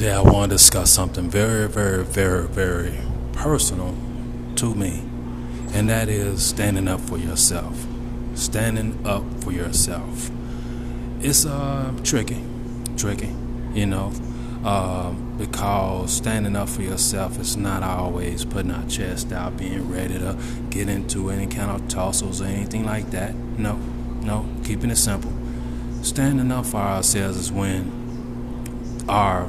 Today, I want to discuss something very, very, very, very personal to me, and that is standing up for yourself. Standing up for yourself. It's uh, tricky, tricky, you know, uh, because standing up for yourself is not always putting our chest out, being ready to get into any kind of tussles or anything like that. No, no, keeping it simple. Standing up for ourselves is when our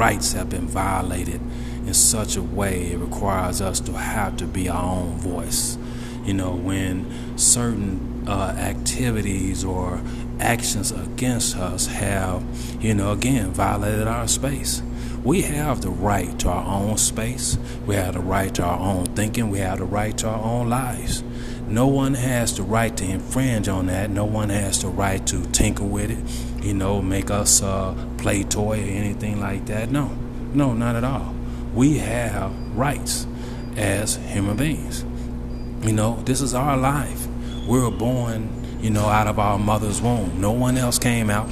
rights have been violated in such a way it requires us to have to be our own voice. You know, when certain uh, activities or actions against us have, you know, again, violated our space. We have the right to our own space. We have the right to our own thinking. We have the right to our own lives. No one has the right to infringe on that. No one has the right to tinker with it, you know, make us uh, play toy or anything like that. No, no, not at all. We have rights as human beings. You know, this is our life. We were born, you know, out of our mother's womb. No one else came out.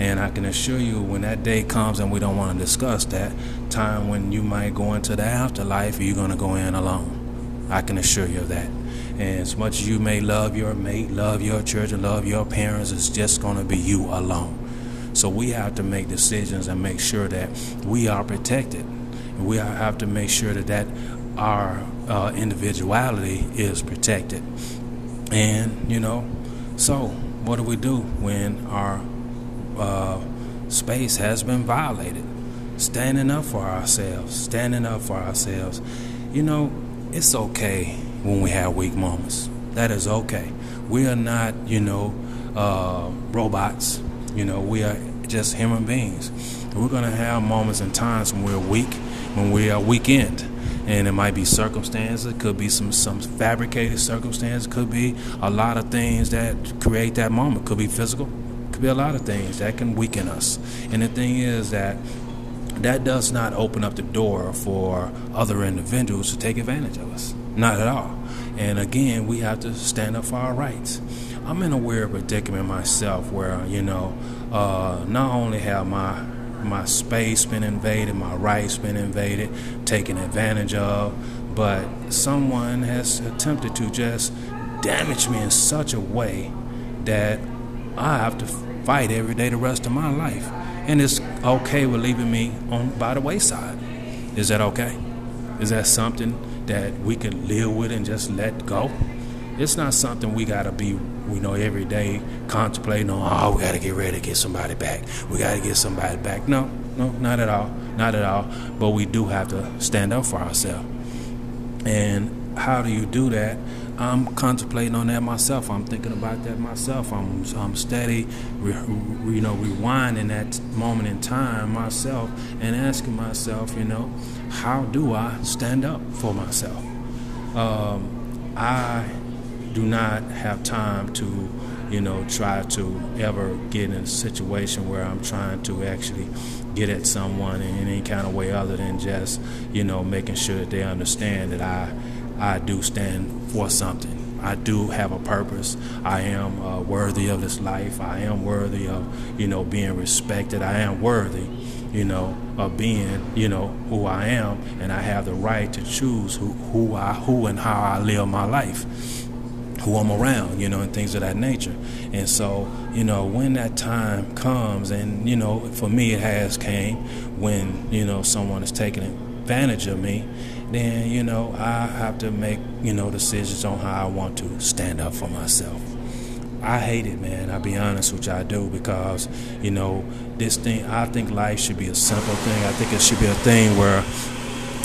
And I can assure you, when that day comes, and we don't want to discuss that time when you might go into the afterlife, you're going to go in alone. I can assure you of that. And as much as you may love your mate, love your children, love your parents, it's just going to be you alone. So we have to make decisions and make sure that we are protected. We have to make sure that, that our uh, individuality is protected. And, you know, so what do we do when our uh, space has been violated? Standing up for ourselves, standing up for ourselves. You know, it's okay when we have weak moments. That is okay. We are not, you know, uh, robots. You know, we are just human beings. We're going to have moments and times when we're weak, when we are weakened. And it might be circumstances, it could be some, some fabricated circumstances, could be a lot of things that create that moment. Could be physical, could be a lot of things that can weaken us. And the thing is that that does not open up the door for other individuals to take advantage of us. Not at all. And again, we have to stand up for our rights. I'm in a weird predicament myself where, you know, uh, not only have my my space been invaded, my rights been invaded, taken advantage of, but someone has attempted to just damage me in such a way that I have to fight every day the rest of my life. And it's okay with leaving me on by the wayside. Is that okay? Is that something that we can live with and just let go. It's not something we gotta be, you know, every day contemplating on. Oh, we gotta get ready to get somebody back. We gotta get somebody back. No, no, not at all, not at all. But we do have to stand up for ourselves. And how do you do that? I'm contemplating on that myself. I'm thinking about that myself. I'm I'm steady, re, you know, rewinding that moment in time myself and asking myself, you know, how do I stand up for myself? Um, I do not have time to, you know, try to ever get in a situation where I'm trying to actually get at someone in any kind of way other than just, you know, making sure that they understand that I I do stand for something. I do have a purpose. I am uh, worthy of this life. I am worthy of, you know, being respected. I am worthy, you know, of being, you know, who I am, and I have the right to choose who, who I, who and how I live my life, who I'm around, you know, and things of that nature. And so, you know, when that time comes, and you know, for me, it has came when you know someone is taking advantage of me then you know I have to make you know decisions on how I want to stand up for myself. I hate it, man. I'll be honest with you, I do because you know this thing. I think life should be a simple thing. I think it should be a thing where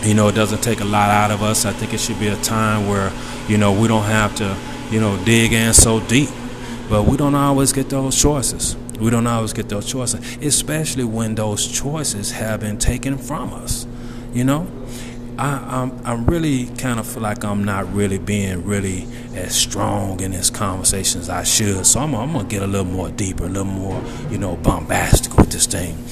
you know it doesn't take a lot out of us. I think it should be a time where you know we don't have to you know dig in so deep, but we don't always get those choices. We don't always get those choices, especially when those choices have been taken from us. You know, I, I'm, I really kind of feel like I'm not really being really as strong in this conversation as I should. So I'm, I'm gonna get a little more deeper, a little more, you know, bombastic with this thing.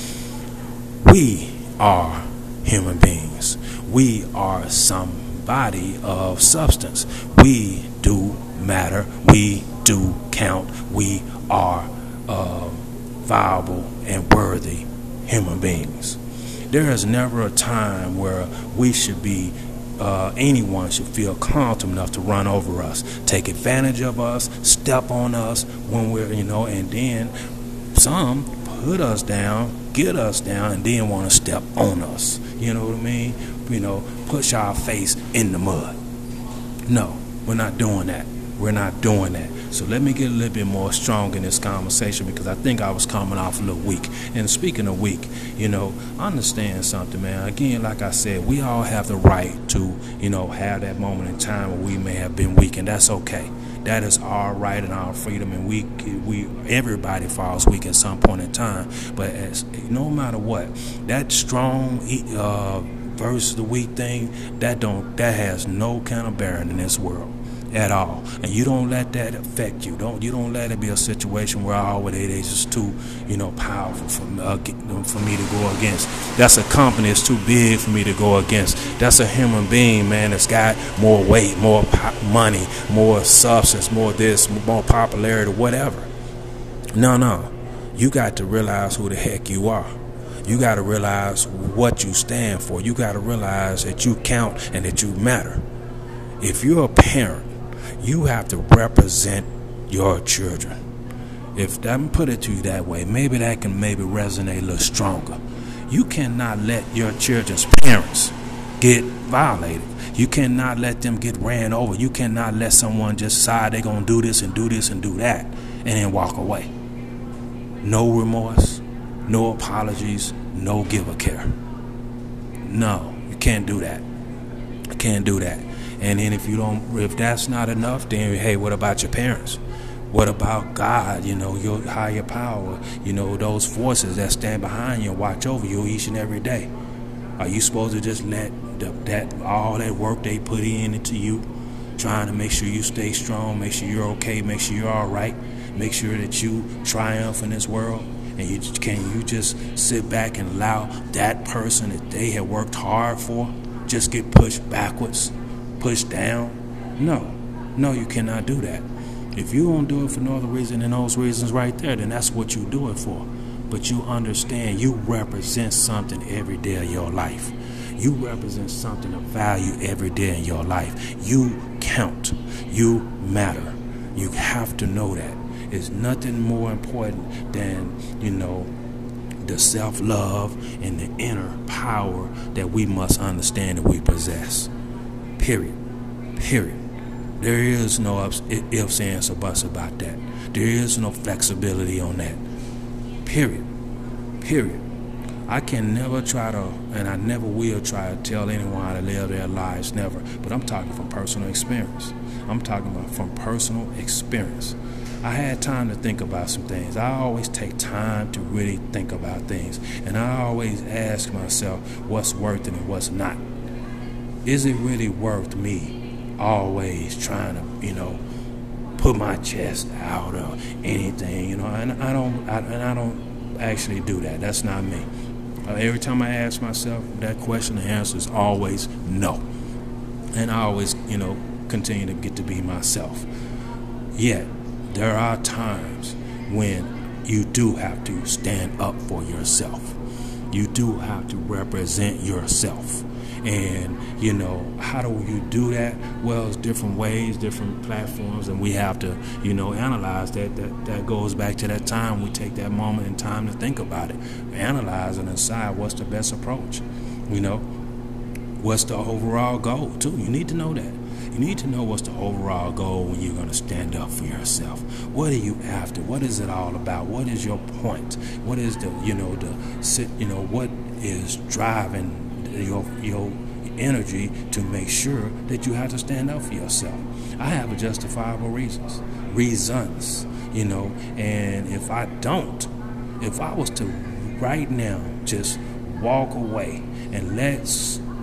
We are human beings. We are somebody of substance. We do matter. We do count. We are uh, viable and worthy human beings. There is never a time where we should be uh, anyone should feel comfortable enough to run over us, take advantage of us, step on us when we're, you know, and then some put us down, get us down, and then want to step on us. You know what I mean? You know, push our face in the mud. No, we're not doing that. We're not doing that. So let me get a little bit more strong in this conversation because I think I was coming off a little weak. And speaking of weak, you know, understand something, man. Again, like I said, we all have the right to, you know, have that moment in time where we may have been weak, and that's okay. That is our right and our freedom, and we we everybody falls weak at some point in time. But as no matter what, that strong uh, versus the weak thing, that don't that has no kind of bearing in this world at all. And you don't let that affect you. Don't you don't let it be a situation where oh, it is just too you know powerful for uh, for me to go against. That's a company that's too big for me to go against. That's a human being, man. That's got more weight, more money, more substance, more this, more popularity, whatever. No, no. You got to realize who the heck you are. You got to realize what you stand for. You got to realize that you count and that you matter. If you're a parent you have to represent your children. If I'm put it to you that way, maybe that can maybe resonate a little stronger. You cannot let your children's parents get violated. You cannot let them get ran over. You cannot let someone just decide they're gonna do this and do this and do that and then walk away. No remorse, no apologies, no give a care. No, you can't do that. You can't do that. And then if you don't, if that's not enough, then hey, what about your parents? What about God? You know, your higher power. You know, those forces that stand behind you and watch over you each and every day. Are you supposed to just let the, that all that work they put in into you, trying to make sure you stay strong, make sure you're okay, make sure you're all right, make sure that you triumph in this world? And you can you just sit back and allow that person that they have worked hard for just get pushed backwards? Pushed down. No, no, you cannot do that. If you don't do it for no other reason than those reasons right there, then that's what you do it for. But you understand you represent something every day of your life. You represent something of value every day in your life. You count. You matter. You have to know that. It's nothing more important than, you know, the self love and the inner power that we must understand that we possess. Period. Period. There is no ups, ifs, ands, or buts about that. There is no flexibility on that. Period. Period. I can never try to, and I never will try to tell anyone how to live their lives, never. But I'm talking from personal experience. I'm talking about from personal experience. I had time to think about some things. I always take time to really think about things. And I always ask myself what's worth it and what's not is it really worth me always trying to, you know, put my chest out or anything, you know? And I don't, I, and I don't actually do that. That's not me. Uh, every time I ask myself that question, the answer is always no. And I always, you know, continue to get to be myself. Yet, there are times when you do have to stand up for yourself. You do have to represent yourself. And, you know, how do you do that? Well, it's different ways, different platforms, and we have to, you know, analyze that. That, that goes back to that time we take that moment in time to think about it, analyze and decide what's the best approach. You know, what's the overall goal, too. You need to know that. You need to know what's the overall goal when you're going to stand up for yourself. What are you after? What is it all about? What is your point? What is the, you know, the sit, you know, what is driving your your energy to make sure that you have to stand up for yourself. I have justifiable reasons, reasons, you know, and if I don't, if I was to right now just walk away and let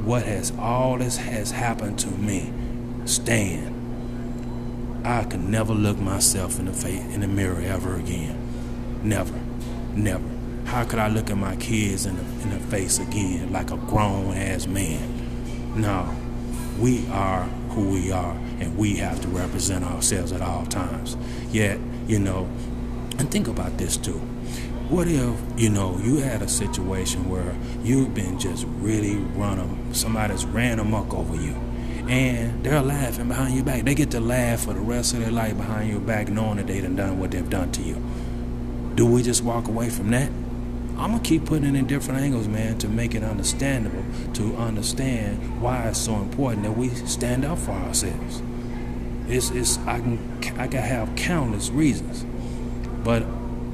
what has all this has happened to me stand, I could never look myself in the face in the mirror ever again. Never, never. How could I look at my kids in the, in the face again like a grown ass man? No, we are who we are, and we have to represent ourselves at all times. Yet, you know, and think about this too. What if, you know, you had a situation where you've been just really running, somebody's ran amok over you, and they're laughing behind your back. They get to laugh for the rest of their life behind your back, knowing that they done done what they've done to you. Do we just walk away from that? I'm gonna keep putting it in different angles, man, to make it understandable, to understand why it's so important that we stand up for ourselves. It's, it's I can I can have countless reasons, but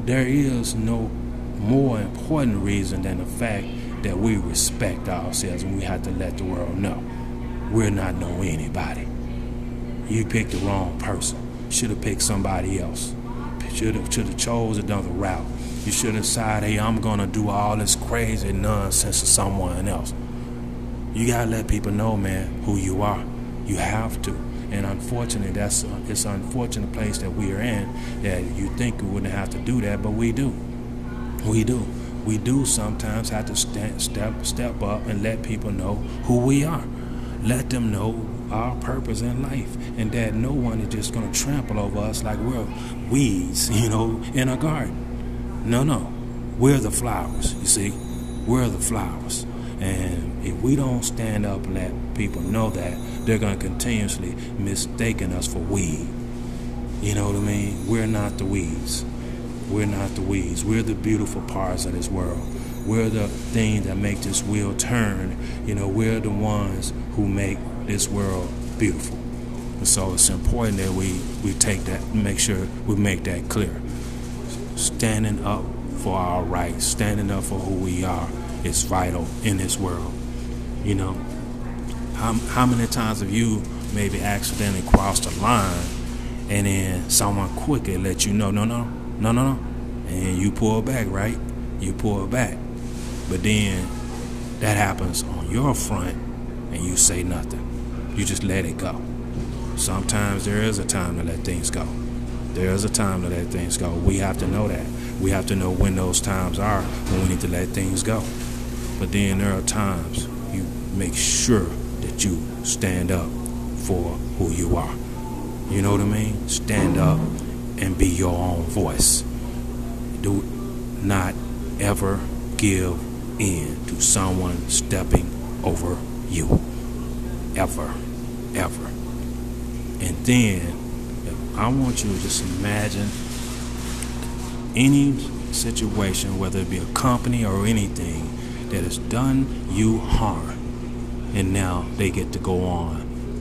there is no more important reason than the fact that we respect ourselves and we have to let the world know we're not no anybody. You picked the wrong person. Should have picked somebody else. Should have should have chose another route. You should have decided, hey, I'm gonna do all this crazy nonsense to someone else. You gotta let people know, man, who you are. You have to. And unfortunately, that's uh, it's an unfortunate place that we are in. That you think we wouldn't have to do that, but we do. We do. We do sometimes have to stand, step step up and let people know who we are. Let them know our purpose in life, and that no one is just to trample over us like we're weeds, you know, in a garden. No, no, we're the flowers. You see, we're the flowers. And if we don't stand up and let people know that, they're going to continuously mistaken us for weed. You know what I mean? We're not the weeds. We're not the weeds. We're the beautiful parts of this world. We're the things that make this wheel turn. You know, we're the ones who make this world beautiful. And so it's important that we, we take that, make sure we make that clear. Standing up for our rights, standing up for who we are, is vital in this world. You know, how, how many times have you maybe accidentally crossed a line and then someone quickly let you know, no, no, no, no, no, and you pull back, right? You pull back. But then that happens on your front and you say nothing. You just let it go. Sometimes there is a time to let things go. There is a time to let things go. We have to know that. We have to know when those times are when we need to let things go. But then there are times you make sure that you stand up for who you are. You know what I mean? Stand up and be your own voice. Do not ever give in to someone stepping over you. Ever. Ever. And then I want you to just imagine any situation, whether it be a company or anything, that has done you harm. And now they get to go on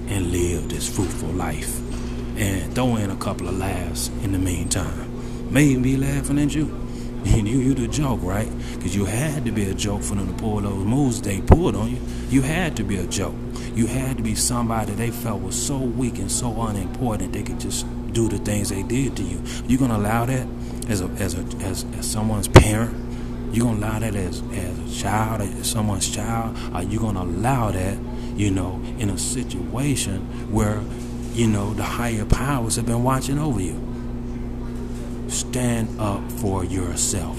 and live this fruitful life. And throw in a couple of laughs in the meantime. Maybe be laughing at you. And you, you the joke, right? Because you had to be a joke for them to pull those moves they pulled on you. You had to be a joke. You had to be somebody they felt was so weak and so unimportant they could just do the things they did to you. You're gonna allow that as a as a as, as someone's parent? You gonna allow that as as a child, as someone's child? Are you gonna allow that, you know, in a situation where, you know, the higher powers have been watching over you? Stand up for yourself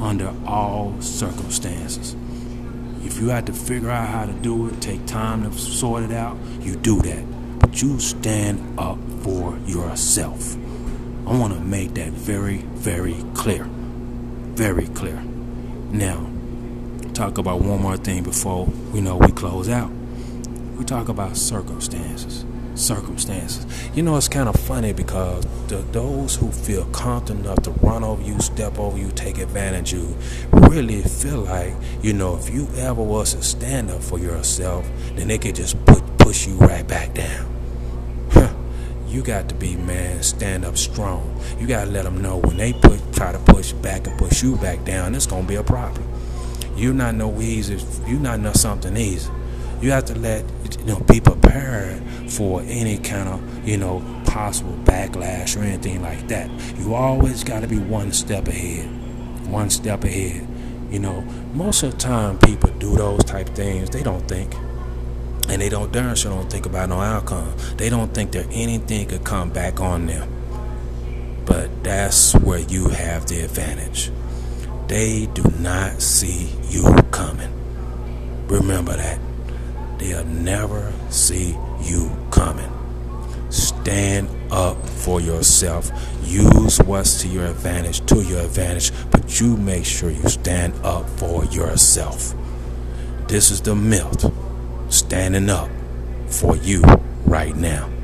under all circumstances. If you have to figure out how to do it, take time to sort it out, you do that. But you stand up for yourself. I want to make that very, very clear. Very clear. Now, talk about one more thing before we know we close out. We talk about circumstances. Circumstances. You know, it's kind of funny because the, those who feel confident enough to run over you, step over you, take advantage of you, really feel like, you know, if you ever was to stand up for yourself, then they could just put, push you right back down you got to be man stand up strong. You got to let them know when they put try to push back and push you back down it's going to be a problem. You're not no easy you're not no something easy. You have to let you know be prepared for any kind of you know possible backlash or anything like that. You always got to be one step ahead one step ahead. You know most of the time people do those type things they don't think and they don't darn sure don't think about no outcome. They don't think that anything could come back on them. But that's where you have the advantage. They do not see you coming. Remember that. They'll never see you coming. Stand up for yourself. Use what's to your advantage to your advantage, but you make sure you stand up for yourself. This is the Milt standing up for you right now.